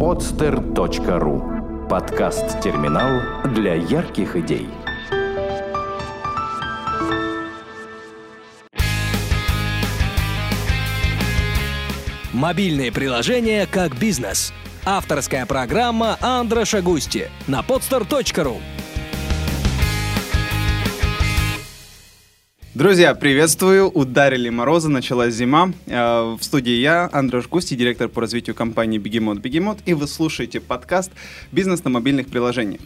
podster.ru Подкаст-терминал для ярких идей. Мобильные приложения как бизнес. Авторская программа Андроша Густи на podster.ru Друзья, приветствую! Ударили морозы, началась зима. Э, В студии я, Андрей Густи, директор по развитию компании Бегемот Бегемот, и вы слушаете подкаст «Бизнес на мобильных приложениях».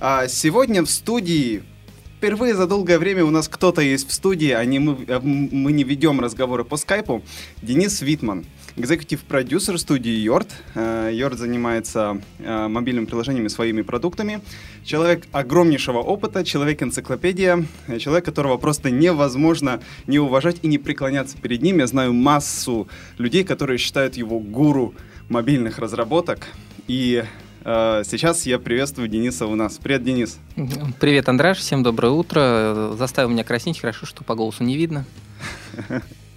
А Сегодня в студии Впервые за долгое время у нас кто-то есть в студии, а не мы, а мы не ведем разговоры по скайпу. Денис Витман, экзекутив-продюсер студии Йорд. Э, Йорд занимается э, мобильными приложениями, своими продуктами. Человек огромнейшего опыта, человек-энциклопедия, э, человек, которого просто невозможно не уважать и не преклоняться перед ним. Я знаю массу людей, которые считают его гуру мобильных разработок. И сейчас я приветствую Дениса у нас. Привет, Денис. Привет, Андраш, всем доброе утро. Заставил меня краснеть, хорошо, что по голосу не видно.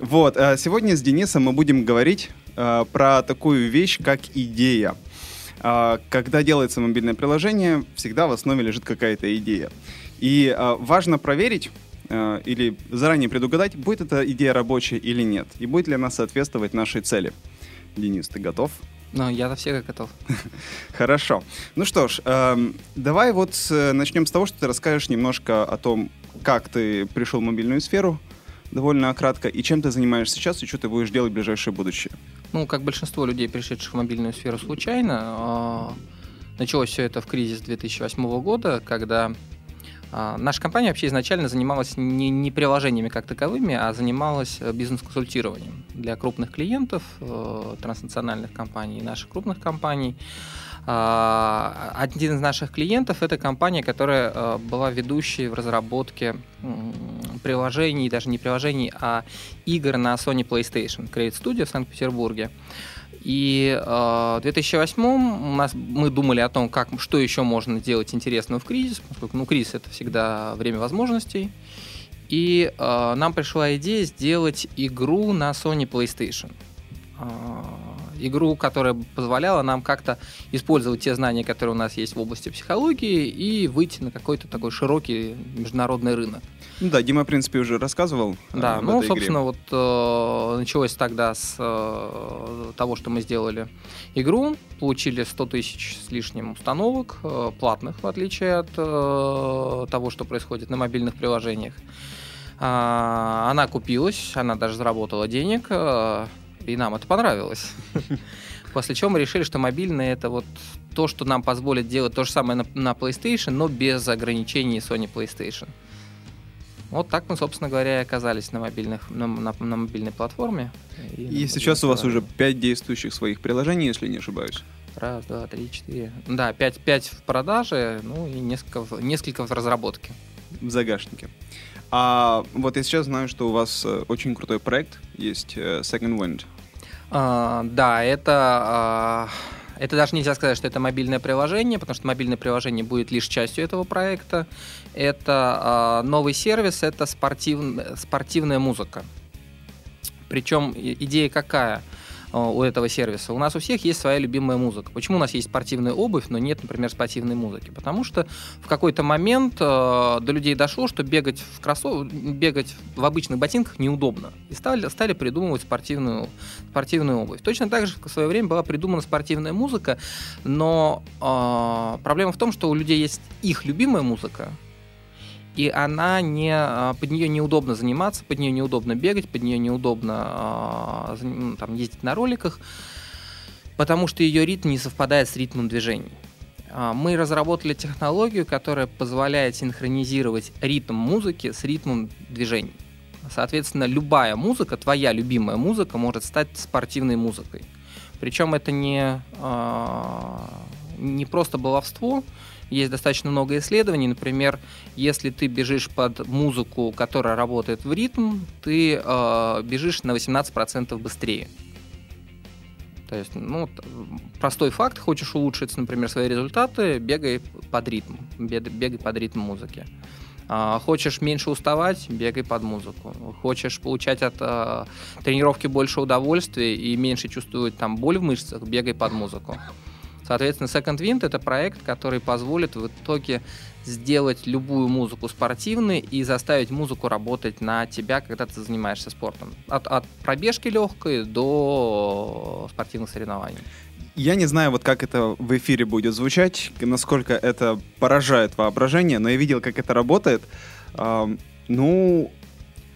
Вот, э, сегодня с Денисом мы будем говорить э, про такую вещь, как идея. Э, Когда делается мобильное приложение, всегда в основе лежит какая-то идея. И важно проверить или заранее предугадать, будет эта идея рабочая или нет, и будет ли она соответствовать нашей цели. Денис, ты готов? Но я-то всегда готов. Хорошо. Ну что ж, эм, давай вот начнем с того, что ты расскажешь немножко о том, как ты пришел в мобильную сферу, довольно кратко, и чем ты занимаешься сейчас, и что ты будешь делать в ближайшее будущее. Ну, как большинство людей, пришедших в мобильную сферу случайно, а, началось все это в кризис 2008 года, когда а, наша компания вообще изначально занималась не, не приложениями как таковыми, а занималась э, бизнес-консультированием для крупных клиентов, э, транснациональных компаний и наших крупных компаний. А, Один из наших клиентов это компания, которая э, была ведущей в разработке приложений, даже не приложений, а игр на Sony PlayStation, Create Studio в Санкт-Петербурге. И э, в 2008 у нас мы думали о том, как, что еще можно делать интересного в кризис, поскольку ну, кризис это всегда время возможностей. И э, нам пришла идея сделать игру на Sony PlayStation. Э, игру, которая позволяла нам как-то использовать те знания, которые у нас есть в области психологии, и выйти на какой-то такой широкий международный рынок. Ну да, Дима, в принципе, уже рассказывал. э, Да, об ну, этой собственно, игре. вот э, началось тогда с э, того, что мы сделали игру, получили 100 тысяч с лишним установок, э, платных, в отличие от э, того, что происходит на мобильных приложениях. А, она купилась, она даже заработала денег, э, и нам это понравилось. После чего мы решили, что мобильное это вот то, что нам позволит делать то же самое на, на PlayStation, но без ограничений Sony PlayStation. Вот так мы, собственно говоря, и оказались на, мобильных, на, на- на мобильной платформе. И сейчас у вас уже 5 действующих своих приложений, если не ошибаюсь. Раз, два, три, четыре. Да, пять, пять в продаже, ну и несколько, несколько в разработке. в загашнике. А вот я сейчас знаю, что у вас э, очень крутой проект есть э, Second Wind. А, да, это, а, это даже нельзя сказать, что это мобильное приложение, потому что мобильное приложение будет лишь частью этого проекта. Это а, новый сервис, это спортив- спортивная музыка. Причем идея какая а, у этого сервиса? У нас у всех есть своя любимая музыка. Почему у нас есть спортивная обувь, но нет, например, спортивной музыки? Потому что в какой-то момент э, до людей дошло, что бегать в кроссов... бегать в обычных ботинках неудобно. И стали, стали придумывать спортивную, спортивную обувь. Точно так же в свое время была придумана спортивная музыка, но э, проблема в том, что у людей есть их любимая музыка, и она не, а, под нее неудобно заниматься, под нее неудобно бегать, под нее неудобно а, ну, там, ездить на роликах, потому что ее ритм не совпадает с ритмом движений. А, Мы разработали технологию, которая позволяет синхронизировать ритм музыки с ритмом движений. Соответственно, любая музыка, твоя любимая музыка, может стать спортивной музыкой. Причем это не, не просто баловство, есть достаточно много исследований. Например, если ты бежишь под музыку, которая работает в ритм, ты э, бежишь на 18% быстрее. То есть, ну, простой факт, хочешь улучшить, например, свои результаты, бегай под ритм, бег- бегай под ритм музыки. А, хочешь меньше уставать, бегай под музыку. Хочешь получать от а, тренировки больше удовольствия и меньше чувствовать там боль в мышцах, бегай под музыку. Соответственно, Second Wind это проект, который позволит в итоге сделать любую музыку спортивной и заставить музыку работать на тебя, когда ты занимаешься спортом. От, от пробежки легкой до спортивных соревнований. Я не знаю, вот как это в эфире будет звучать, насколько это поражает воображение, но я видел, как это работает. Ну,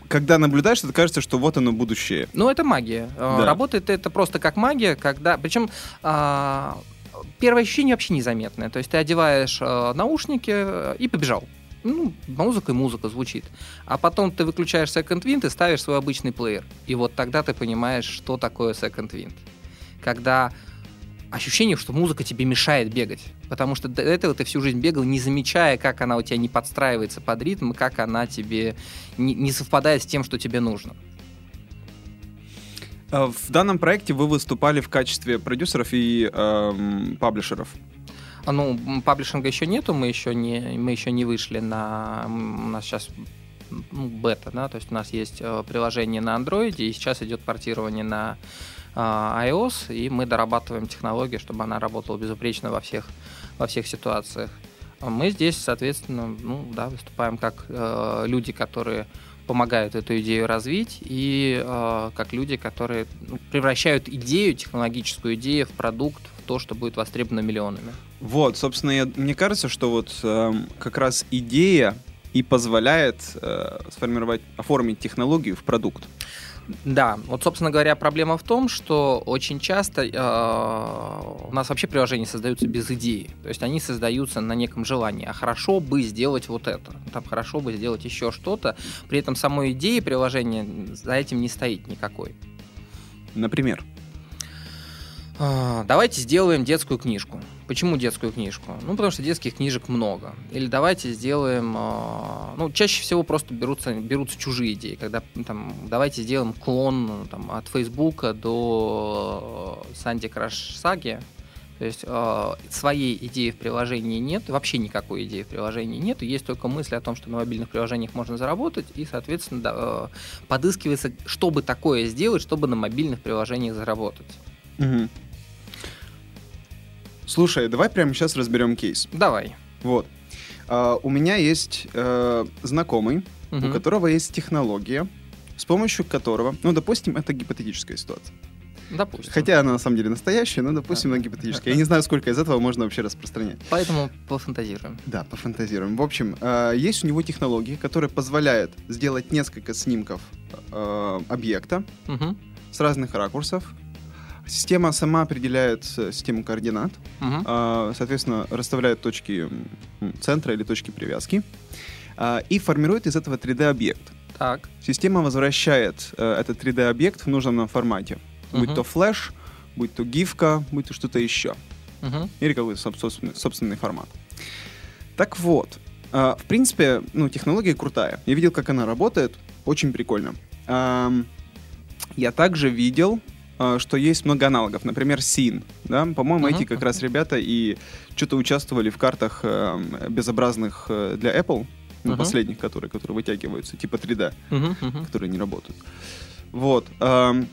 когда наблюдаешь, это кажется, что вот оно будущее. Ну, это магия. Да. Работает это просто как магия, когда... Причем а, первое ощущение вообще незаметное. То есть ты одеваешь э, наушники э, и побежал. Ну, музыка и музыка звучит. А потом ты выключаешь Second Wind и ставишь свой обычный плеер. И вот тогда ты понимаешь, что такое Second Wind. Когда ощущение, что музыка тебе мешает бегать. Потому что до этого ты всю жизнь бегал, не замечая, как она у тебя не подстраивается под ритм, как она тебе не, не совпадает с тем, что тебе нужно. А в данном проекте вы выступали в качестве продюсеров и эм, паблишеров. А, ну, паблишинга еще нету, мы еще не, мы еще не вышли на... У нас сейчас ну, бета, да, то есть у нас есть э, приложение на Android, и сейчас идет портирование на э, iOS, и мы дорабатываем технологию, чтобы она работала безупречно во всех, во всех ситуациях. Мы здесь, соответственно, ну, да, выступаем как э, люди, которые помогают эту идею развить, и э, как люди, которые ну, превращают идею, технологическую идею в продукт, в то, что будет востребовано миллионами. Вот, собственно, я, мне кажется, что вот э, как раз идея и позволяет э, сформировать, оформить технологию в продукт. Да, вот, собственно говоря, проблема в том, что очень часто э, у нас вообще приложения создаются без идеи. То есть они создаются на неком желании. А хорошо бы сделать вот это. Там хорошо бы сделать еще что-то. При этом самой идеи приложения за этим не стоит никакой. Например? А, давайте сделаем детскую книжку. Почему детскую книжку? Ну, потому что детских книжек много. Или давайте сделаем... А, ну, чаще всего просто берутся, берутся чужие идеи. Когда там, давайте сделаем клон там, от Фейсбука до Санди Краш Саги. То есть э, своей идеи в приложении нет, вообще никакой идеи в приложении нет, есть только мысли о том, что на мобильных приложениях можно заработать, и, соответственно, да, э, подыскивается, чтобы такое сделать, чтобы на мобильных приложениях заработать. Угу. Слушай, давай прямо сейчас разберем кейс. Давай. Вот. Uh, у меня есть uh, знакомый, угу. у которого есть технология, с помощью которого, ну, допустим, это гипотетическая ситуация. Допустим. Хотя она на самом деле настоящая, но, допустим, она гипотетическая. Я не знаю, сколько из этого можно вообще распространять. Поэтому пофантазируем. Да, пофантазируем. В общем, uh, есть у него технология, которая позволяет сделать несколько снимков объекта угу. с разных ракурсов, Система сама определяет э, систему координат, uh-huh. соответственно, расставляет точки центра или точки привязки а, и формирует из этого 3D-объект. Так. Система возвращает э, этот 3D-объект в нужном нам формате. Uh-huh. Будь то флеш, будь то гифка, будь то что-то еще. Uh-huh. Или какой-то собственный, собственный формат. Так вот, а, в принципе, ну, технология крутая. Я видел, как она работает. Очень прикольно. Я также видел что есть много аналогов. Например, Син. Да? По-моему, uh-huh. эти как раз ребята и что-то участвовали в картах э, безобразных э, для Apple, ну, uh-huh. последних, которые, которые вытягиваются, типа 3D, uh-huh, uh-huh. которые не работают. Вот. Э,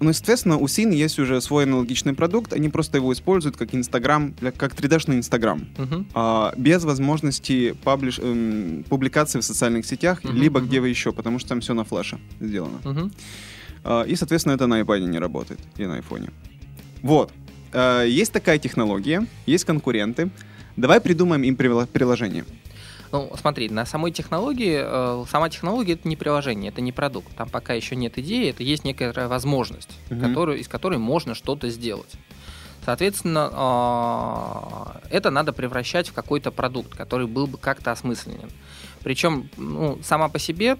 ну, естественно, у Син есть уже свой аналогичный продукт, они просто его используют как Инстаграм, как 3D-шный Инстаграм, uh-huh. а, без возможности паблиш, эм, публикации в социальных сетях, uh-huh, либо uh-huh. где вы еще, потому что там все на флеше сделано. Uh-huh. А, и, соответственно, это на iPad не работает и на iPhone. Вот. А, есть такая технология, есть конкуренты. Давай придумаем им приложение. Ну, смотри, на самой технологии, э, сама технология это не приложение, это не продукт. Там пока еще нет идеи, это есть некая возможность, угу. которую, из которой можно что-то сделать. Соответственно, э, это надо превращать в какой-то продукт, который был бы как-то осмысленен. Причем ну, сама по себе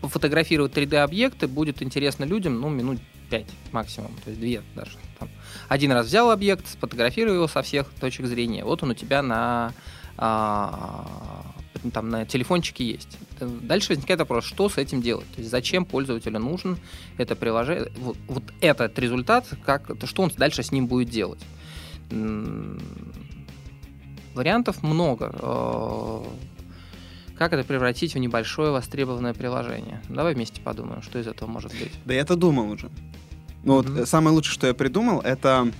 фотографировать 3D-объекты будет интересно людям, ну, минут 5 максимум, то есть 2 даже. Там. Один раз взял объект, сфотографировал его со всех точек зрения, вот он у тебя на, а, там, на телефончике есть. Дальше возникает вопрос, что с этим делать? То есть зачем пользователю нужен это приложение, вот, вот этот результат, как, что он дальше с ним будет делать? Вариантов много. Как это превратить в небольшое востребованное приложение? Давай вместе подумаем, что из этого может быть. Да я-то думал уже. Ну вот Мгм. э, самое лучшее, что я придумал, это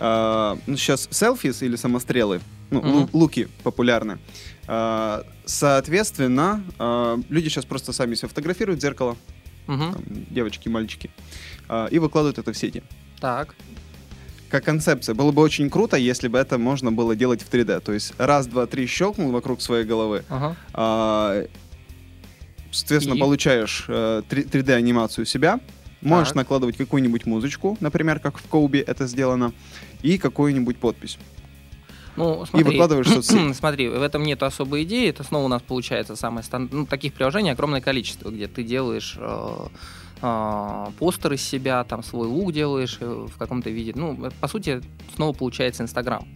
э, ну, сейчас селфис или самострелы, ну, Мгм. луки популярны. Э, соответственно, э, люди сейчас просто сами себя фотографируют в зеркало, Мгм. там, девочки, мальчики, э, и выкладывают это в сети. Так. Как концепция. Было бы очень круто, если бы это можно было делать в 3D. То есть раз, два, три щелкнул вокруг своей головы, Ага. а, соответственно, И? получаешь э, 3D анимацию себя, можешь Так. накладывать какую-нибудь музычку, например, как в Коубе это сделано, и какую-нибудь подпись. Ну, смотри, выкладываешь в соцсети. смотри, в этом нет особой идеи. Это снова у нас получается самое стан... ну, таких приложений огромное количество, где ты делаешь э, э, постер из себя, там свой лук делаешь э, в каком-то виде. Ну, это, по сути, снова получается Инстаграм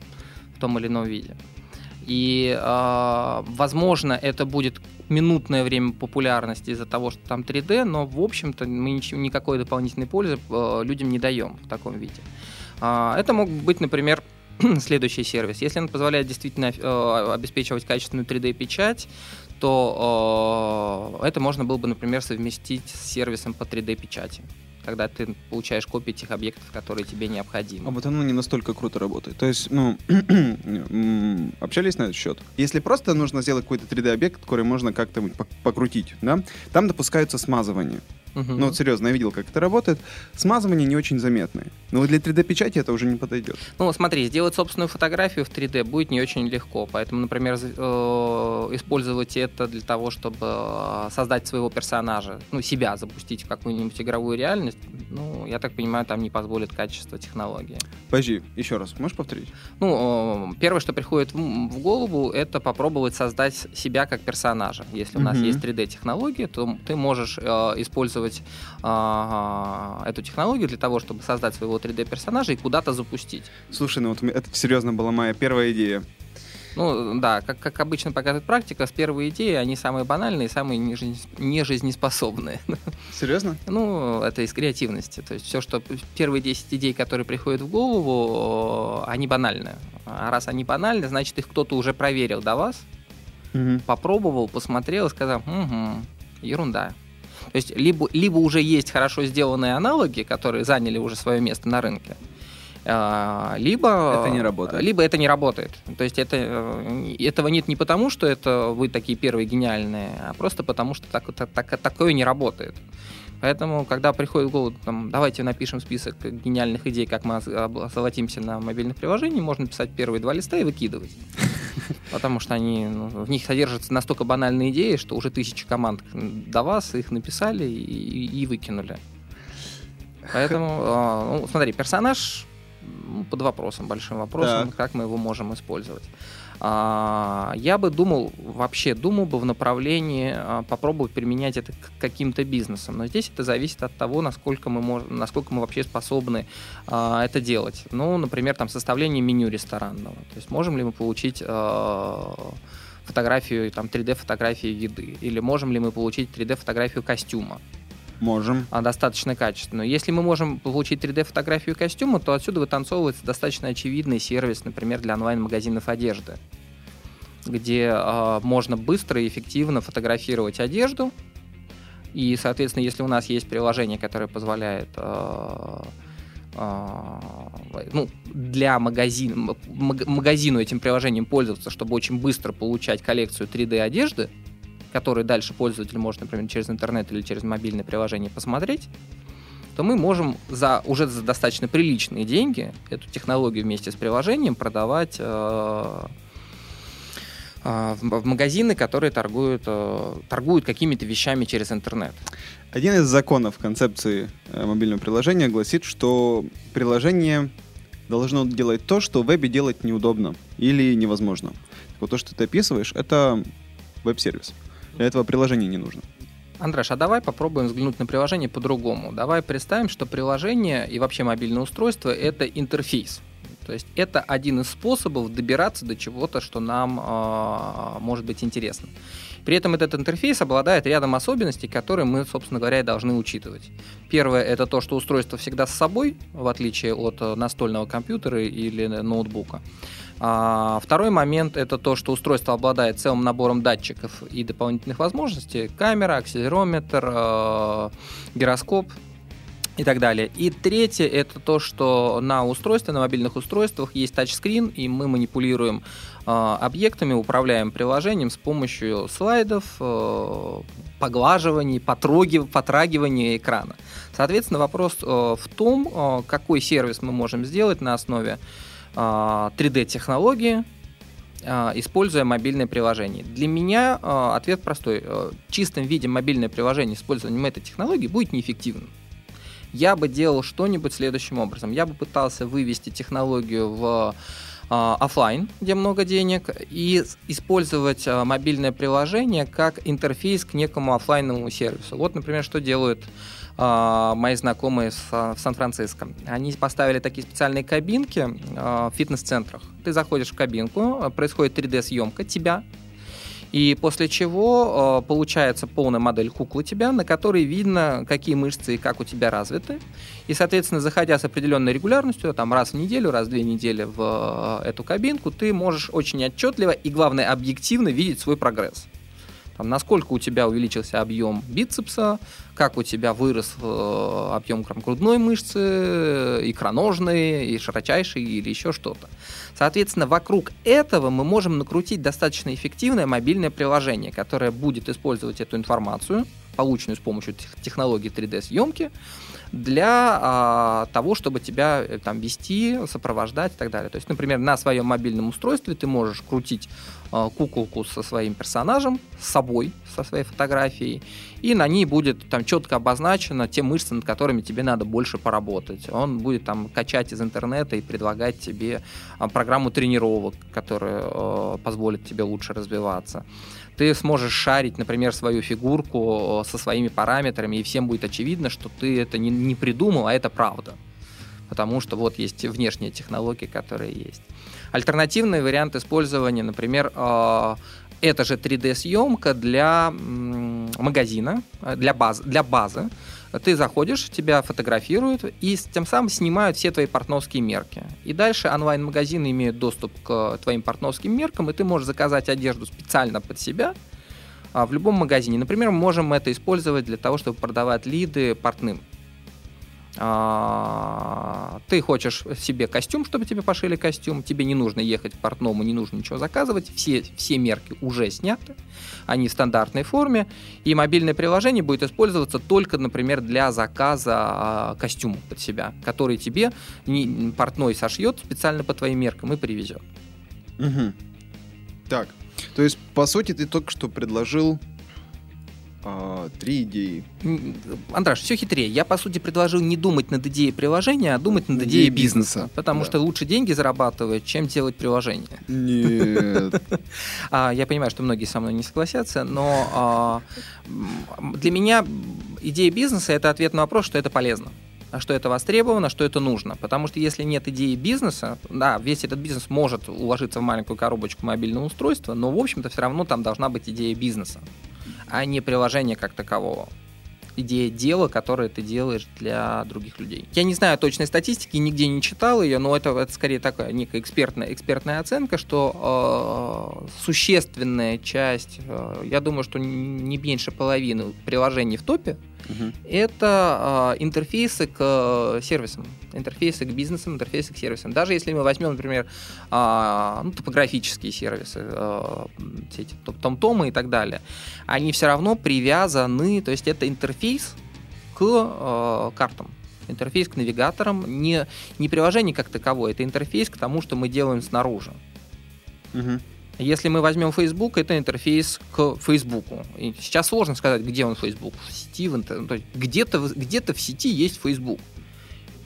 в том или ином виде. И, э, возможно, это будет минутное время популярности из-за того, что там 3D, но, в общем-то, мы ничего, никакой дополнительной пользы э, людям не даем в таком виде. А, Это мог быть, например, следующий сервис. Если он позволяет действительно э, обеспечивать качественную 3D-печать, то э, это можно было бы, например, совместить с сервисом по 3D-печати, когда ты получаешь копии тех объектов, которые тебе необходимы. А вот оно не настолько круто работает. То есть, ну, общались на этот счет. Если просто нужно сделать какой-то 3D-объект, который можно как-то пок- покрутить, да, там допускаются смазывания. Мгм. Ну вот серьезно, я видел, как это работает. Смазывания не очень заметные. Но вот для 3D-печати это уже не подойдет. Ну, смотри, сделать собственную фотографию в 3D будет не очень легко. Поэтому, например, э, использовать это для того, чтобы э, создать своего персонажа, ну, себя запустить в какую-нибудь игровую реальность, ну, я так понимаю, там не позволит качество технологии. Подожди, еще раз, можешь повторить? Ну, э, первое, что приходит в голову, это попробовать создать себя как персонажа. Если у нас Мгм. есть 3D-технология, то ты можешь э, использовать а, эту технологию для того, чтобы создать своего 3D-персонажа и куда-то запустить. Слушай, ну вот это серьезно была моя первая идея. Ну, да, как, как обычно показывает практика, с первой идеи они самые банальные, самые нежизнес- нежизнеспособные. Серьезно? Ну, это из креативности. То есть все, что первые 10 идей, которые приходят в голову, они банальны. А раз они банальны, значит, их кто-то уже проверил до вас, попробовал, посмотрел и сказал, угу, ерунда. То есть либо, либо уже есть хорошо сделанные аналоги, которые заняли уже свое место на рынке, а, либо Это не работает. Либо это не работает. То есть это, э, этого нет не потому, что это вы такие первые гениальные, а просто потому, что так, так- так- такое не работает. Поэтому, когда приходит в голову, там, давайте напишем список гениальных идей, как мы озолотимся на мобильных приложениях, можно писать первые два листа и выкидывать. Потому что они, ну, в них содержатся настолько банальные идеи, что уже тысячи команд до вас их написали и, и выкинули. Поэтому, а, ну, смотри, персонаж под вопросом, большим вопросом, Так. как мы его можем использовать. А, Я бы думал, вообще думал бы в направлении а, попробовать применять это к каким-то бизнесам. Но здесь это зависит от того, насколько мы, можем, насколько мы вообще способны а, это делать. Ну, например, там составление меню ресторанного. То есть можем ли мы получить фотографию, там 3D-фотографии еды? Или можем ли мы получить 3D-фотографию костюма? Можем. а, достаточно качественную. Если мы можем получить 3D-фотографию костюма, то отсюда вытанцовывается достаточно очевидный сервис, например, для онлайн-магазинов одежды, где а, можно быстро и эффективно фотографировать одежду. И, соответственно, если у нас есть приложение, которое позволяет а, ну, для магазина, магазину этим приложением пользоваться, чтобы очень быстро получать коллекцию 3D одежды, которые дальше пользователь может, например, через интернет или через мобильное приложение посмотреть, то мы можем за уже за достаточно приличные деньги эту технологию вместе с приложением продавать э, э, в магазины, которые торгуют, э, торгуют какими-то вещами через интернет. Один из законов концепции э, мобильного приложения гласит, что приложение должно делать то, что в вебе делать неудобно или невозможно. Вот то, что ты описываешь, это веб-сервис. Для этого приложение не нужно. Андреш, а давай попробуем взглянуть на приложение по-другому. Давай представим, что приложение и вообще мобильное устройство — это интерфейс. То есть это один из способов добираться до чего-то, что нам э, может быть интересно. При этом этот интерфейс обладает рядом особенностей, которые мы, собственно говоря, и должны учитывать. Первое — это то, что устройство всегда с собой, в отличие от э, настольного компьютера или ноутбука. А, второй момент это то, что устройство обладает целым набором датчиков и дополнительных возможностей. Камера, акселерометр, э, гироскоп и так далее. И третье это то, что на устройстве, на мобильных устройствах есть тачскрин, и мы манипулируем э, объектами, управляем приложением с помощью слайдов, э, поглаживаний, потрогив, потрагивания экрана. Соответственно, вопрос в том, какой сервис мы можем сделать на основе 3D-технологии, а, используя мобильное приложение. Для меня а, ответ простой. В чистом виде мобильное приложение использованием этой технологии будет неэффективным. Я бы делал что-нибудь следующим образом. Я бы пытался вывести технологию в а, офлайн, где много денег, и использовать мобильное приложение как интерфейс к некому офлайновому сервису. Вот, например, что делают а, мои знакомые в Сан-Франциско. Они поставили такие специальные кабинки а, в фитнес-центрах. Ты заходишь в кабинку, а, происходит 3D-съемка тебя, и после чего э, получается полная модель куклы тебя, на которой видно, какие мышцы и как у тебя развиты. И, соответственно, заходя с определенной регулярностью, там раз в неделю, раз в две недели в э, эту кабинку, ты можешь очень отчетливо и, главное, объективно видеть свой прогресс там, насколько у тебя увеличился объем бицепса, как у тебя вырос э, объем грудной мышцы, икроножной, и широчайшей, или еще что-то. Соответственно, вокруг этого мы можем накрутить достаточно эффективное мобильное приложение, которое будет использовать эту информацию, полученную с помощью технологии 3D-съемки, для а, того, чтобы тебя э, там вести, сопровождать и так далее. То есть, например, на своем мобильном устройстве ты можешь крутить а, куколку со своим персонажем, с собой, со своей фотографией, и на ней будет там четко обозначено те мышцы, над которыми тебе надо больше поработать. Он будет там качать из интернета и предлагать тебе а, программу тренировок, которая а, позволит тебе лучше развиваться ты сможешь шарить, например, свою фигурку со своими параметрами, и всем будет очевидно, что ты это не, не придумал, а это правда. Потому что вот есть внешние технологии, которые есть. Альтернативный вариант использования, например, э, это же 3D-съемка для магазина, э, для базы, для базы ты заходишь, тебя фотографируют и тем самым снимают все твои портновские мерки. И дальше онлайн-магазины имеют доступ к твоим портновским меркам, и ты можешь заказать одежду специально под себя а, в любом магазине. Например, мы можем это использовать для того, чтобы продавать лиды портным. А, ты хочешь себе костюм, чтобы тебе пошили костюм, тебе не нужно ехать к портному, не нужно ничего заказывать, все, все мерки уже сняты, они в стандартной форме, и мобильное приложение будет использоваться только, например, для заказа а, костюма под себя, который тебе портной сошьет специально по твоим меркам и привезет. Угу. Так, то есть, по сути, ты только что предложил а, три идеи. Андраш, все хитрее. Я, по сути, предложил не думать над идеей приложения, а думать над идеей бизнеса. бизнеса. Потому да. что лучше деньги зарабатывать, чем делать приложение. Нет. А, я понимаю, что многие со мной не согласятся, но а, для меня идея бизнеса — это ответ на вопрос, что это полезно что это востребовано, что это нужно. Потому что если нет идеи бизнеса, да, весь этот бизнес может уложиться в маленькую коробочку мобильного устройства, но, в общем-то, все равно там должна быть идея бизнеса а не приложение как такового идея дела, которое ты делаешь для других людей. Я не знаю точной статистики, нигде не читал ее, но это, это скорее такая некая экспертная, экспертная оценка, что э, существенная часть, э, я думаю, что не меньше половины приложений в топе, Угу. Это э, интерфейсы к э, сервисам, интерфейсы к бизнесам, интерфейсы к сервисам. Даже если мы возьмем, например, э, ну, топографические сервисы, э, эти том-томы и так далее, они все равно привязаны, то есть это интерфейс к э, картам интерфейс к навигаторам, не, не приложение как таковое, это интерфейс к тому, что мы делаем снаружи. Угу. Если мы возьмем Facebook, это интерфейс к Facebook. И сейчас сложно сказать, где он Facebook. В сети, в интернете. Ну, где-то, где-то в сети есть Facebook.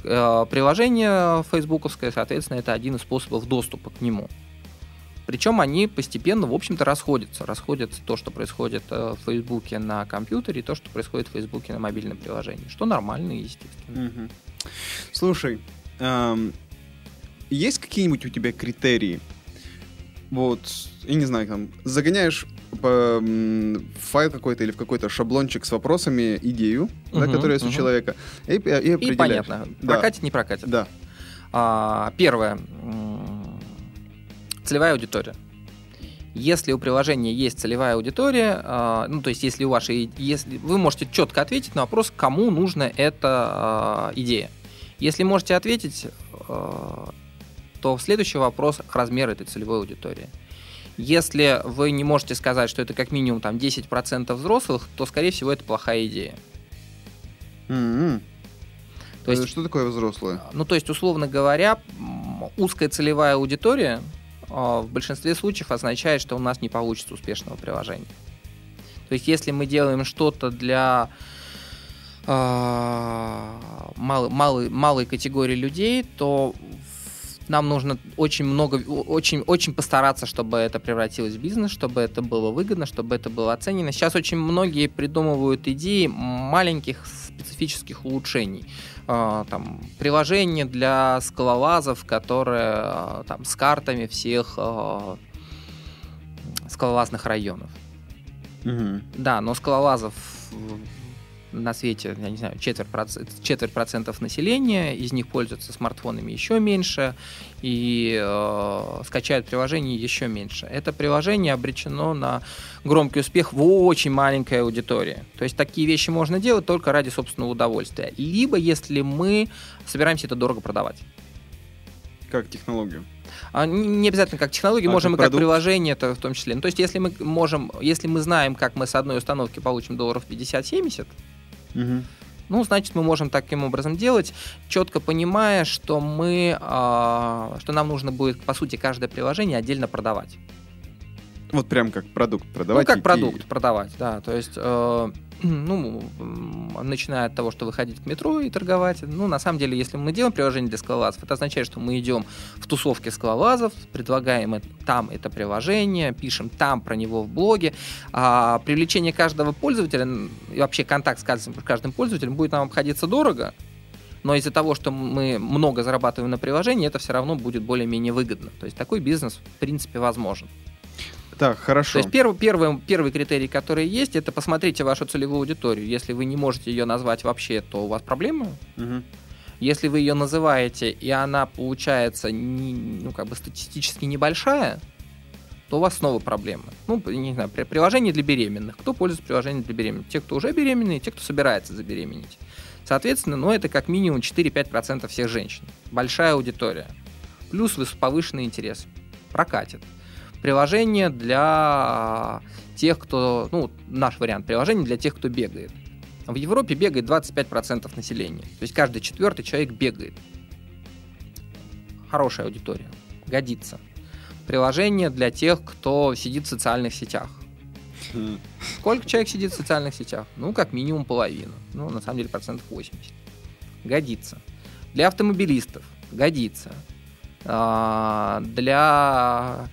Э, приложение фейсбуковское, соответственно, это один из способов доступа к нему. Причем они постепенно, в общем-то, расходятся. Расходятся то, что происходит э, в Фейсбуке на компьютере, и то, что происходит в Фейсбуке на мобильном приложении. Что нормально, естественно. Угу. Слушай, эм, есть какие-нибудь у тебя критерии вот, я не знаю, там, загоняешь по, файл какой-то или в какой-то шаблончик с вопросами идею, угу, да, которая есть угу. у человека, и, и, и понятно, да. прокатит, не прокатит. Да. А, первое. целевая аудитория. Если у приложения есть целевая аудитория, э, ну то есть если у вашей, если вы можете четко ответить на вопрос, кому нужна эта э, идея. Если можете ответить, э, то следующий вопрос размер этой целевой аудитории. Если вы не можете сказать, что это как минимум там 10% взрослых, то скорее всего это плохая идея. М-м. То есть, Э, Что такое взрослые? ну, то есть, условно говоря, узкая целевая аудитория а, в большинстве случаев означает, что у нас не получится успешного приложения. То есть, если мы делаем что-то для а, малой, малой, малой категории людей, то нам нужно очень много, очень, очень постараться, чтобы это превратилось в бизнес, чтобы это было выгодно, чтобы это было оценено. Сейчас очень многие придумывают идеи маленьких специфических улучшений. А, там, приложение для скалолазов, которое а, там, с картами всех а, скалолазных районов. Мгм. Да, но скалолазов на свете, я не знаю, четверть, проц- четверть процентов населения, из них пользуются смартфонами еще меньше, и э, скачают приложение еще меньше. Это приложение обречено на громкий успех в очень маленькой аудитории. То есть такие вещи можно делать только ради собственного удовольствия. Либо если мы собираемся это дорого продавать. Как технологию. А, не обязательно как технологии, А можем как и как продукт? приложение это в том числе. Ну, то есть, если мы можем, если мы знаем, как мы с одной установки получим долларов 50-70, Мгм. ну, значит, мы можем таким образом делать, четко понимая, что мы, а, что нам нужно будет, по сути, каждое приложение отдельно продавать. Вот прям как продукт продавать. ну, как и- продукт продавать, да. То есть, э, ну, начиная от того, что выходить к метро и торговать. Ну, на самом деле, если мы делаем приложение для скалолазов, это означает, что мы идем в тусовке скалолазов, предлагаем это- там это приложение, пишем там про него в блоге. А привлечение каждого пользователя и вообще контакт с каждым, каждым пользователем будет нам обходиться дорого, но из-за того, что мы много зарабатываем на приложении, это все равно будет более-менее выгодно. То есть такой бизнес, в принципе, возможен. Так, хорошо. То есть первый, первый, первый критерий, который есть, это посмотрите вашу целевую аудиторию. Если вы не можете ее назвать вообще, то у вас проблемы. Мгм. Если вы ее называете, и она получается не- ну, как бы статистически небольшая, то у вас снова проблемы. Ну, не знаю, при- приложение для беременных. Кто пользуется приложением для беременных? Те, кто уже беременные, те, кто собирается забеременеть. Соответственно, ну, это как минимум 4-5% всех женщин. Большая аудитория. Плюс повышенный интерес. Прокатит. Приложение для тех, кто... Ну, наш вариант приложения для тех, кто бегает. В Европе бегает 25% населения. То есть каждый четвертый человек бегает. Хорошая аудитория. Годится. Приложение для тех, кто сидит в социальных сетях. Хм. Сколько человек сидит в социальных сетях? Ну, как минимум половину. Ну, на самом деле, процентов 80. Годится. Для автомобилистов годится. А, Для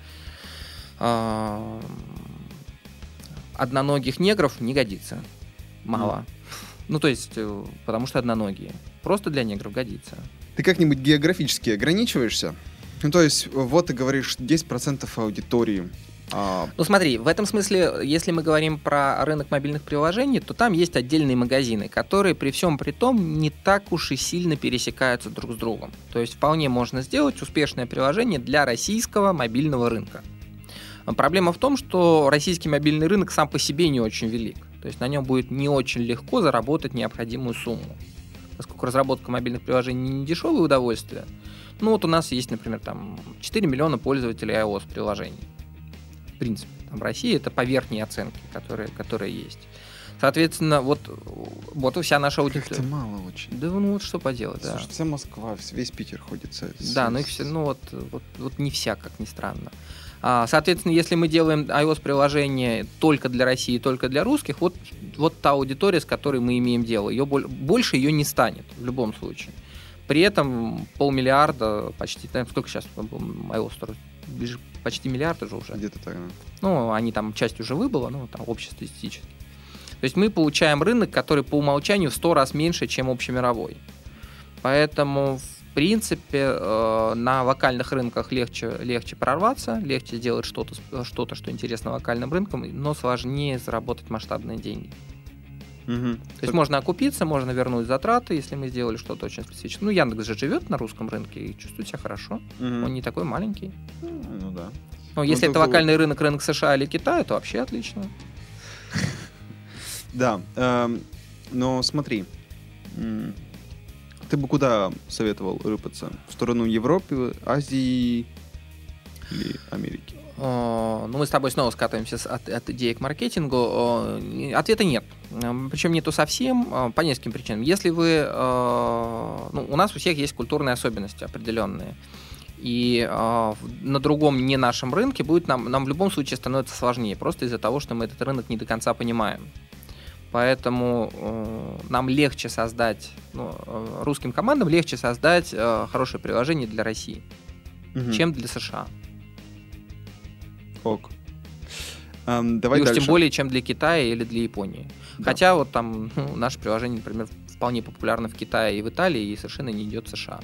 одноногих негров не годится. Мало. Ну, то есть, э, потому что одноногие. Просто для негров годится. Ты как-нибудь географически ограничиваешься? Ну, то есть, вот ты говоришь, 10% аудитории. А, Ну смотри, в этом смысле, если мы говорим про рынок мобильных приложений, то там есть отдельные магазины, которые при всем при том не так уж и сильно пересекаются друг с другом. То есть вполне можно сделать успешное приложение для российского мобильного рынка. Проблема в том, что российский мобильный рынок сам по себе не очень велик. То есть на нем будет не очень легко заработать необходимую сумму. Поскольку разработка мобильных приложений не дешевое удовольствие, ну вот у нас есть, например, там 4 миллиона пользователей iOS-приложений в принципе. Там в России это по верхней оценке, которые, которые есть. Соответственно, вот, вот вся наша аудитория. это мало очень. Да ну вот что поделать, да. Слушай, вся Москва, весь Питер ходит. с- с- Да, ну их все, ну вот, вот, вот не вся, как ни странно. А, соответственно, если мы делаем iOS-приложение только для России, только для русских, вот, вот та аудитория, с которой мы имеем дело. Ее, боль- больше ее не станет в любом случае. При этом полмиллиарда, почти, там, сколько сейчас iOS? Ближе почти миллиарда же уже. Где-то так. да. Ну, они там часть уже выбыла, ну, там общестатистически. То есть мы получаем рынок, который по умолчанию в 100 раз меньше, чем общемировой. Поэтому, в принципе, э, на локальных рынках легче, легче прорваться, легче сделать что-то, что-то, что интересно локальным рынкам, но сложнее заработать масштабные деньги. Мгм. То есть можно окупиться, можно вернуть затраты, если мы сделали что-то очень специфичное. Ну, Яндекс же живет на русском рынке и чувствует себя хорошо. Мгм. Он не такой маленький. Ну да. Но если это локальный рынок, рынок США или Китая, то вообще отлично. Да, эм, но смотри, ты бы куда советовал рыпаться? В сторону Европы, Азии или Америки? Э, Ну, мы с тобой снова скатываемся от, от идеи к маркетингу. Э, Ответа нет. Эм, Причем нету совсем э, по нескольким причинам. Если вы... э, Ну, у нас у всех есть культурные особенности определенные. И э, на другом не нашем рынке будет нам, нам в любом случае становится сложнее. Просто из-за того, что мы этот рынок не до конца понимаем. Поэтому э, нам легче создать, ну, э, русским командам легче создать э, хорошее приложение для России, Мгм. чем для США. Ок. Эм, давай и уж дальше. тем более, чем для Китая или для Японии. Да. Хотя вот там ну, наше приложение, например, вполне популярно в Китае и в Италии, и совершенно не идет в США.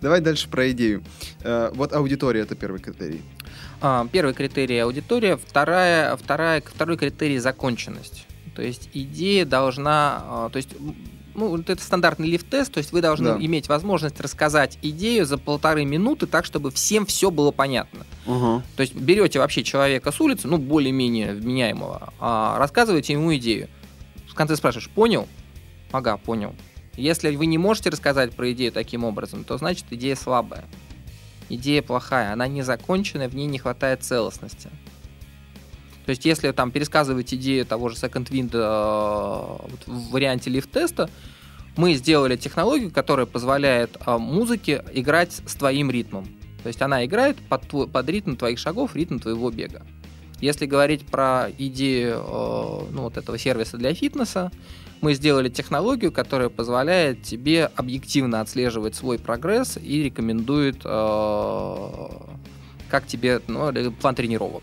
Давай дальше про идею. Э, вот аудитория это первый критерий. А, Первый критерий аудитория, вторая, вторая, второй критерий законченность. То есть идея должна, а, то есть ну, вот это стандартный лифт-тест, то есть вы должны Да. иметь возможность рассказать идею за полторы минуты так, чтобы всем все было понятно. Ага. То есть берете вообще человека с улицы, ну, более-менее вменяемого, а, рассказываете ему идею. В конце спрашиваешь, понял? Ага, понял. Если вы не можете рассказать про идею таким образом, то значит идея слабая. Идея плохая, она не законченная, в ней не хватает целостности. То есть, если там пересказывать идею того же Second Wind э, вот в варианте лифт-теста, мы сделали технологию, которая позволяет э, музыке играть с твоим ритмом. То есть она играет под, твой- под ритм твоих шагов, ритм твоего бега. Если говорить про идею э, ну, вот этого сервиса для фитнеса, мы сделали технологию, которая позволяет тебе объективно отслеживать свой прогресс и рекомендует, э, как тебе ну, или план тренировок.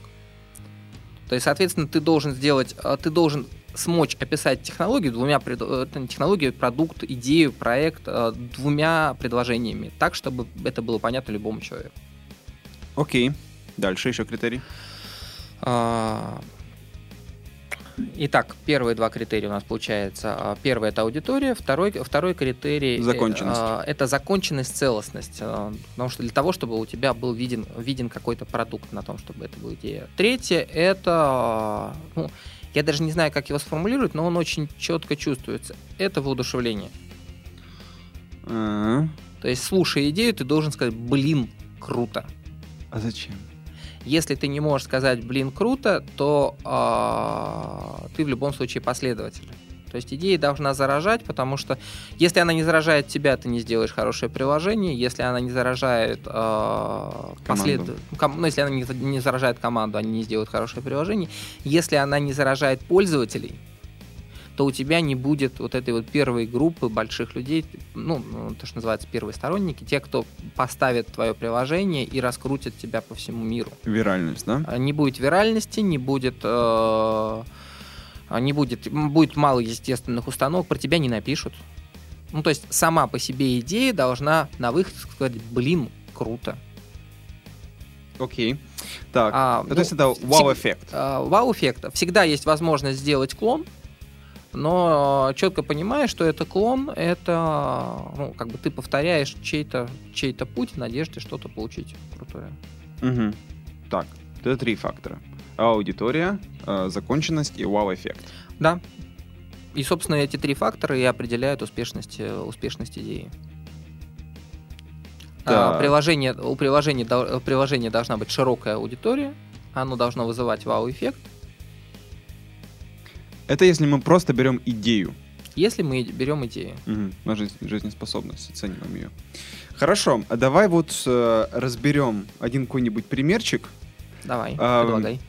То есть, соответственно, ты должен сделать, э, ты должен смочь описать технологию двумя э, технологию, продукт, идею, проект э, двумя предложениями, так, чтобы это было понятно любому человеку. Окей. Дальше еще критерий. А, Итак, первые два критерия у нас получается. А, Первый это аудитория, второй, второй критерий э, Законченность. а, это законченность, целостность. А, Потому что для того, чтобы у тебя был виден, виден какой-то продукт на том, чтобы это была идея. Третье это, ну, я даже не знаю, как его сформулировать, но он очень четко чувствуется. Это воодушевление. А, То есть, слушая идею, ты должен сказать, блин, круто. а зачем? Если ты не можешь сказать, блин, круто, то а, ты в любом случае последователь. То есть идея должна заражать, потому что если она не заражает тебя, ты не сделаешь хорошее приложение. Если она не заражает а, послед- ком- ну, если она не, не заражает команду, они не сделают хорошее приложение. Если она не заражает пользователей, то у тебя не будет вот этой вот первой группы больших людей, ну, ну, то, что называется первые сторонники, те, кто поставит твое приложение и раскрутит тебя по всему миру. Виральность, да? А, Не будет виральности, не будет, э, не будет, будет мало естественных установок, про тебя не напишут. Ну, то есть сама по себе идея должна на выход сказать, блин, круто. Окей. Так. А, ну, ну, то есть это всег- вау-эффект. А, Вау-эффект. Всегда есть возможность сделать клон, но четко понимаешь, что это клон, это, ну, как бы ты повторяешь чей-то чей путь в надежде что-то получить крутое. Мгм. Так, это три фактора. Аудитория, э, законченность и вау-эффект. Да. И, собственно, эти три фактора и определяют успешность, э, успешность идеи. Да. приложение, у приложения, приложения должна быть широкая аудитория, оно должно вызывать вау-эффект, Это если мы просто берем идею. если мы берем идею. Мгм. На жизнь- жизнеспособность, оцениваем ее. Хорошо, а давай вот э, разберем один какой-нибудь примерчик. Давай, Ам, предлагай.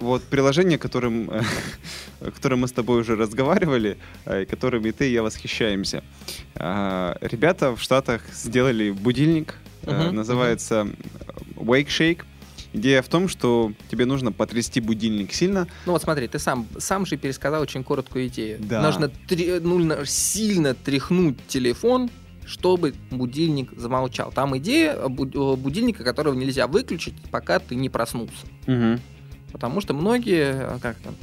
Вот приложение, которым, которым мы с тобой уже разговаривали, э, и которым и ты, и я восхищаемся. А, Ребята в Штатах сделали будильник, Мгм, называется э, Wake Shake. Идея в том, что тебе нужно потрясти будильник сильно. Ну вот смотри, ты сам, сам же пересказал очень короткую идею. Да. Нужно, тре- нужно сильно тряхнуть телефон, чтобы будильник замолчал. Там идея э, будильника, которого нельзя выключить, пока ты не проснулся. Потому что многие, э, как там,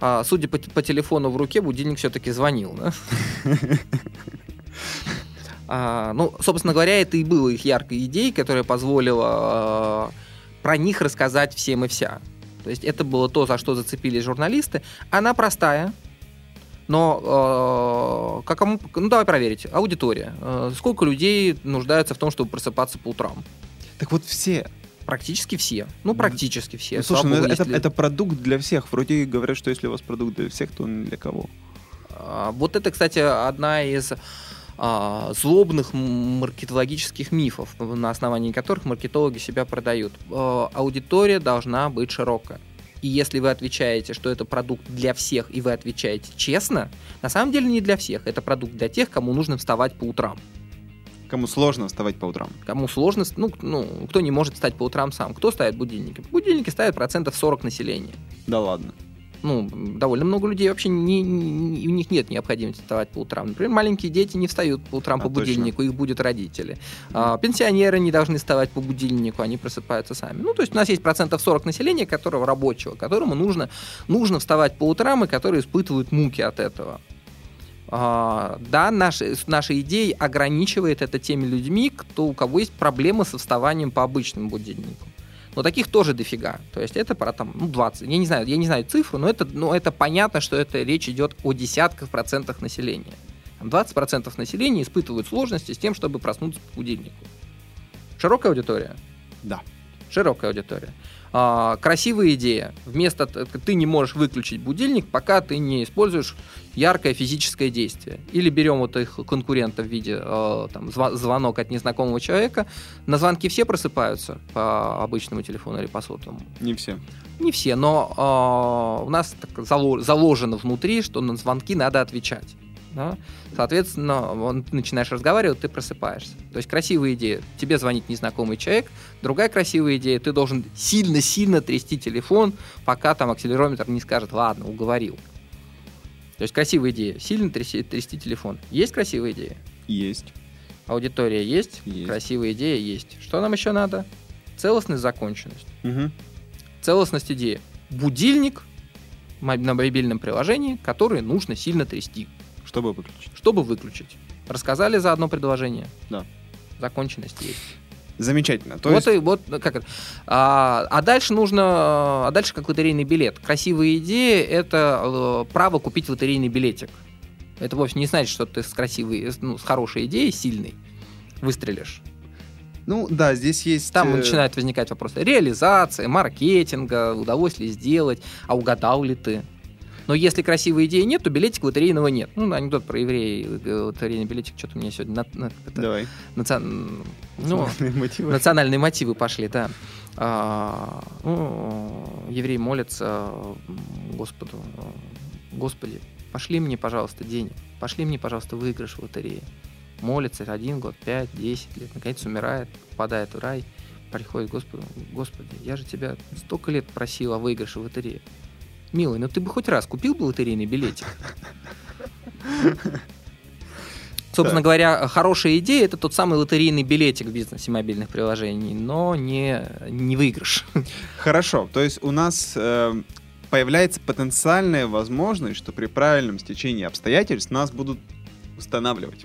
А, судя по, по телефону в руке, будильник все-таки звонил. Да? А, ну, собственно говоря, это и было их яркой идеей, которая позволила а, про них рассказать всем и вся. То есть это было то, за что зацепились журналисты. Она простая, но э, как ну давай проверить, аудитория. Э, сколько людей нуждаются в том, чтобы просыпаться по утрам? Так вот все. Практически все. Ну, практически все. Ну, слушай, ну, это, это продукт для всех. Вроде говорят, что если у вас продукт для всех, то он для кого? А, вот это, кстати, одна из а, злобных маркетологических мифов, на основании которых маркетологи себя продают. А, аудитория должна быть широкая. И если вы отвечаете, что это продукт для всех, и вы отвечаете честно, на самом деле не для всех. Это продукт для тех, кому нужно вставать по утрам. Кому сложно вставать по утрам? Кому сложно, ну, ну, кто не может встать по утрам сам. Кто ставит будильники? Будильники ставят процентов 40 населения. Да ладно ну, довольно много людей вообще не, не, у них нет необходимости вставать по утрам. Например, маленькие дети не встают по утрам а, по будильнику, точно. их будут родители. А, пенсионеры не должны вставать по будильнику, они просыпаются сами. Ну, то есть у нас есть процентов 40 населения, которого рабочего, которому нужно, нужно вставать по утрам и которые испытывают муки от этого. Uh, да, наши, наша идея ограничивает это теми людьми, кто, у кого есть проблемы со вставанием по обычному будильнику. Но таких тоже дофига. То есть это про там, ну, 20. Я не знаю, я не знаю цифру, но это, но это понятно, что это речь идет о десятках процентах населения. 20% населения испытывают сложности с тем, чтобы проснуться по будильнику. Широкая аудитория? Да. Широкая аудитория. А, красивая идея. Вместо ты не можешь выключить будильник, пока ты не используешь яркое физическое действие. Или берем вот их конкурента в виде э, там, звонок от незнакомого человека. На звонки все просыпаются по обычному телефону или по сотовому? Не все. Не все, но э, у нас так заложено внутри, что на звонки надо отвечать. Да? Соответственно, он, ты начинаешь разговаривать, ты просыпаешься. То есть красивая идея. Тебе звонит незнакомый человек. Другая красивая идея. Ты должен сильно-сильно трясти телефон, пока там акселерометр не скажет, ладно, уговорил. То есть красивая идея. Сильно трясти, трясти телефон. Есть красивая идея? Есть. Аудитория есть? Есть. Красивая идея есть. Что нам еще надо? Целостность, законченность. Угу. Целостность идеи. Будильник на мобильном приложении, который нужно сильно трясти. Чтобы выключить. Чтобы выключить. Рассказали за одно предложение? Да. Законченность есть. Замечательно. То вот есть... и вот как это. А, а дальше нужно, а дальше как лотерейный билет. Красивая идея это э, право купить лотерейный билетик. Это вовсе не значит, что ты с красивой, ну, с хорошей идеей, сильной, выстрелишь. Ну да, здесь есть... Там э... начинают возникать вопросы реализации, маркетинга, удовольствие сделать, а угадал ли ты? Но если красивой идеи нет, то билетика лотерейного нет. Ну, анекдот про евреи, э, лотерейный билетик, что-то у меня сегодня... На, на, это, Давай. Наци... Ну, мотивы. Национальные мотивы пошли, да. А, ну, евреи молятся Господу. Господи, пошли мне, пожалуйста, денег. Пошли мне, пожалуйста, выигрыш в лотерее. Молится один год, пять, десять лет. Наконец умирает, попадает в рай. Приходит Господу, Господи, я же тебя столько лет просил о выигрыше в лотерее. Милый, ну ты бы хоть раз купил бы лотерейный билетик? Собственно говоря, хорошая идея это тот самый лотерейный билетик в бизнесе мобильных приложений, но не, не выигрыш. Хорошо, то есть у нас э, появляется потенциальная возможность, что при правильном стечении обстоятельств нас будут устанавливать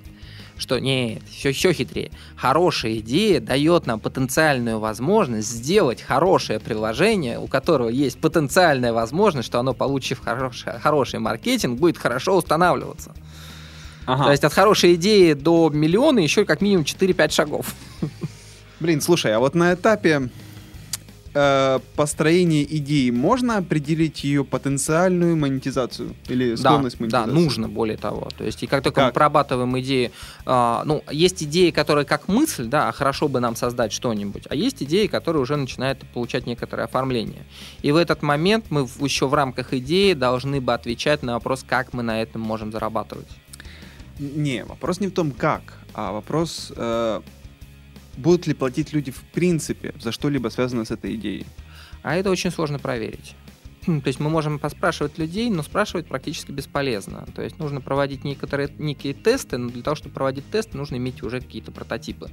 что нет, все еще хитрее. Хорошая идея дает нам потенциальную возможность сделать хорошее приложение, у которого есть потенциальная возможность, что оно, получив хороший, хороший маркетинг, будет хорошо устанавливаться. Ага. То есть от хорошей идеи до миллиона еще как минимум 4-5 шагов. Блин, слушай, а вот на этапе э, построения идеи можно определить ее потенциальную монетизацию или склонность да, монетизации? Да, нужно, более того. То есть, и как только как? мы прорабатываем идеи, э, ну, есть идеи, которые как мысль, да, а хорошо бы нам создать что-нибудь, а есть идеи, которые уже начинают получать некоторое оформление. И в этот момент мы еще в рамках идеи должны бы отвечать на вопрос, как мы на этом можем зарабатывать. Не, вопрос не в том, как, а вопрос... Э будут ли платить люди в принципе за что-либо связанное с этой идеей? А это очень сложно проверить. То есть мы можем поспрашивать людей, но спрашивать практически бесполезно. То есть нужно проводить некоторые, некие тесты, но для того, чтобы проводить тесты, нужно иметь уже какие-то прототипы.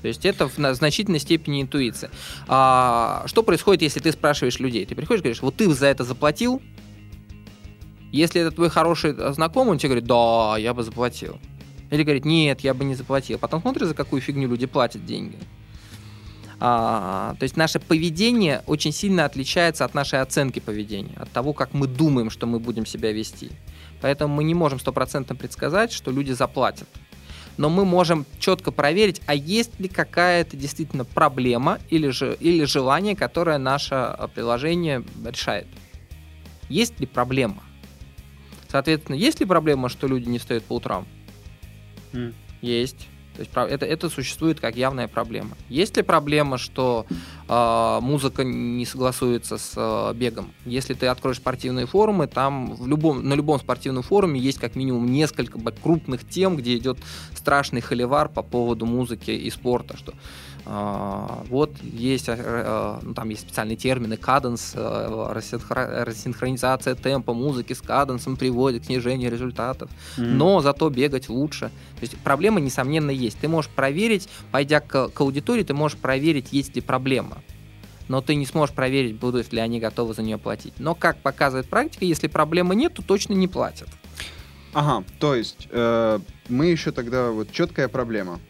То есть это в значительной степени интуиция. А, что происходит, если ты спрашиваешь людей? Ты приходишь и говоришь, вот ты за это заплатил, Если это твой хороший знакомый, он тебе говорит, да, я бы заплатил. Или говорит, нет, я бы не заплатил. Потом смотришь, за какую фигню люди платят деньги. А, то есть наше поведение очень сильно отличается от нашей оценки поведения, от того, как мы думаем, что мы будем себя вести. Поэтому мы не можем стопроцентно предсказать, что люди заплатят. Но мы можем четко проверить, а есть ли какая-то действительно проблема или, же, или желание, которое наше а, приложение решает. Есть ли проблема? Соответственно, есть ли проблема, что люди не встают по утрам? Mm. Есть. То есть это, это существует как явная проблема. Есть ли проблема, что э, музыка не согласуется с э, бегом? Если ты откроешь спортивные форумы, там в любом, на любом спортивном форуме есть как минимум несколько крупных тем, где идет страшный холивар по поводу музыки и спорта, что вот есть, э, э, ну, там есть специальные термины, каденс, э, рассинхронизация темпа музыки с каденсом приводит к снижению результатов, mm-hmm. но зато бегать лучше. То есть проблема, несомненно, есть. Ты можешь проверить, пойдя к, к аудитории, ты можешь проверить, есть ли проблема. Но ты не сможешь проверить, будут ли они готовы за нее платить. Но, как показывает практика, если проблемы нет, то точно не платят. Ага, то есть э, мы еще тогда вот четкая проблема.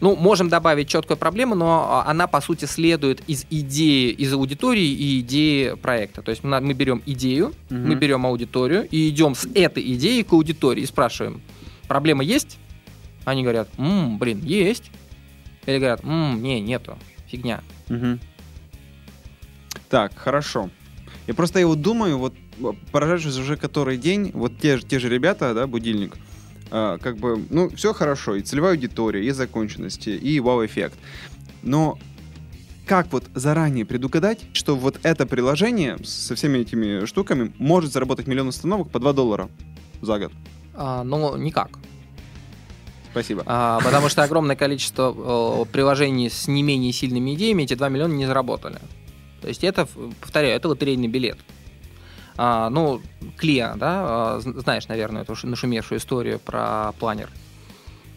Ну, можем добавить четкую проблему, но а, она, по сути, следует из идеи, из аудитории и идеи проекта. То есть мы берем идею, угу. мы берем аудиторию и идем с этой идеей к аудитории и спрашиваем, проблема есть? Они говорят, м блин, есть. Или говорят, м не, нету, фигня. Угу. Так, хорошо. Я просто вот думаю, вот поражаюсь уже который день, вот те, те же ребята, да, будильник, а, как бы, ну, все хорошо, и целевая аудитория, и законченности, и вау-эффект. Но как вот заранее предугадать, что вот это приложение со всеми этими штуками может заработать миллион установок по 2 доллара за год? А, ну, никак. Спасибо. А, потому что огромное количество о, приложений с не менее сильными идеями эти 2 миллиона не заработали. То есть это, повторяю, это лотерейный билет. А, ну, Клия, да, а, знаешь, наверное, эту нашумевшую историю про планер.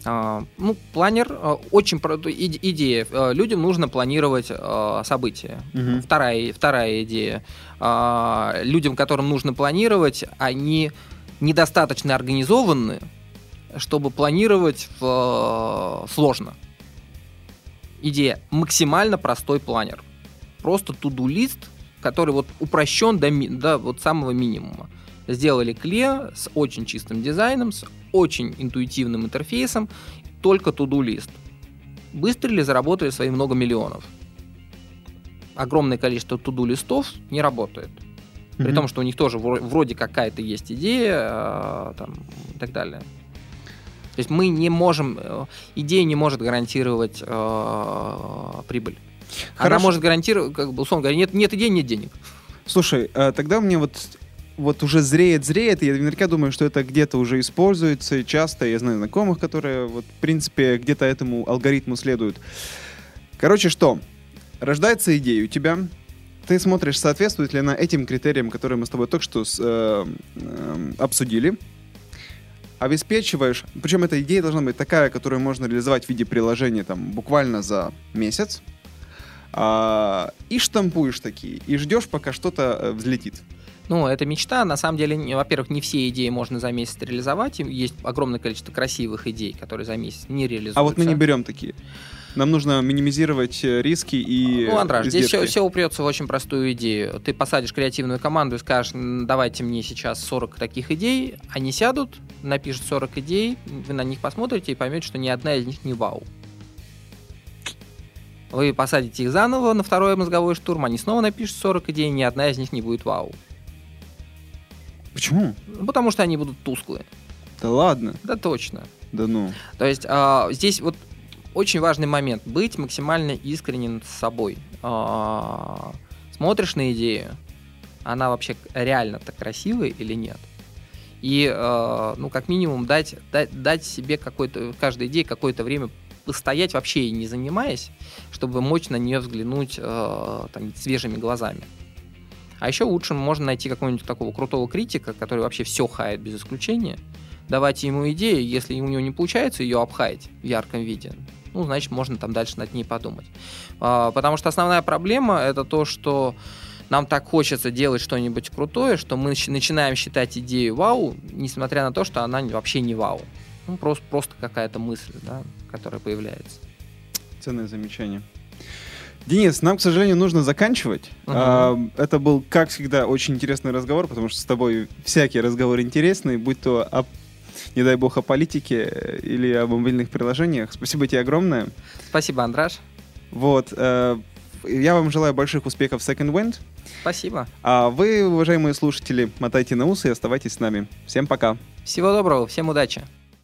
А, ну, планер очень идея. Людям нужно планировать а, события. Угу. Вторая, вторая идея. А, людям, которым нужно планировать, они недостаточно организованы, чтобы планировать сложно. Идея максимально простой планер. Просто туду-лист, который вот упрощен до, до вот самого минимума. Сделали кле с очень чистым дизайном, с очень интуитивным интерфейсом, только to-do лист. Быстро ли заработали свои много миллионов? Огромное количество to-do листов не работает. При mm-hmm. том, что у них тоже вроде какая-то есть идея э, там, и так далее. То есть мы не можем, э, идея не может гарантировать э, прибыль. Хорошо. Она может гарантировать, как бы, условно говоря, нет, нет идей, нет денег. Слушай, а тогда мне вот вот уже зреет, зреет, и я наверняка думаю, что это где-то уже используется часто. Я знаю знакомых, которые вот, в принципе, где-то этому алгоритму следуют. Короче, что? Рождается идея у тебя, ты смотришь, соответствует ли она этим критериям, которые мы с тобой только что с, э, э, обсудили, обеспечиваешь, причем эта идея должна быть такая, которую можно реализовать в виде приложения там буквально за месяц, а, и штампуешь такие, и ждешь, пока что-то э, взлетит. Ну, это мечта. На самом деле, во-первых, не все идеи можно за месяц реализовать. Есть огромное количество красивых идей, которые за месяц не реализуются. А вот мы не берем такие. Нам нужно минимизировать э, риски и Ну, Андраш, здесь все, все упрется в очень простую идею. Ты посадишь креативную команду и скажешь, давайте мне сейчас 40 таких идей, они сядут, напишут 40 идей, вы на них посмотрите и поймете, что ни одна из них не вау. Вы посадите их заново на второй мозговой штурм, они снова напишут 40 идей, ни одна из них не будет вау. Почему? Ну, потому что они будут тусклые. Да ладно? Да точно. Да ну. То есть а, здесь вот очень важный момент. Быть максимально искренним с собой. А, смотришь на идею, она вообще реально-то красивая или нет? И, э, ну, как минимум, дать, дать, дать себе какой-то, каждой идее какое-то время постоять вообще не занимаясь, чтобы мочь на нее взглянуть э, там, свежими глазами. А еще лучше можно найти какого-нибудь такого крутого критика, который вообще все хает без исключения, давать ему идею, если у него не получается ее обхаять в ярком виде, ну, значит, можно там дальше над ней подумать. А, потому что основная проблема это то, что нам так хочется делать что-нибудь крутое, что мы начинаем считать идею вау, несмотря на то, что она вообще не вау. Ну, просто, просто какая-то мысль, да, которая появляется. Ценное замечание. Денис, нам, к сожалению, нужно заканчивать. Угу. А, это был, как всегда, очень интересный разговор, потому что с тобой всякие разговоры интересные, будь то о, не дай бог, о политике или о мобильных приложениях. Спасибо тебе огромное. Спасибо, Андраш. Вот. Э, я вам желаю больших успехов в Second Wind. Спасибо. А вы, уважаемые слушатели, мотайте на усы и оставайтесь с нами. Всем пока. Всего доброго, всем удачи.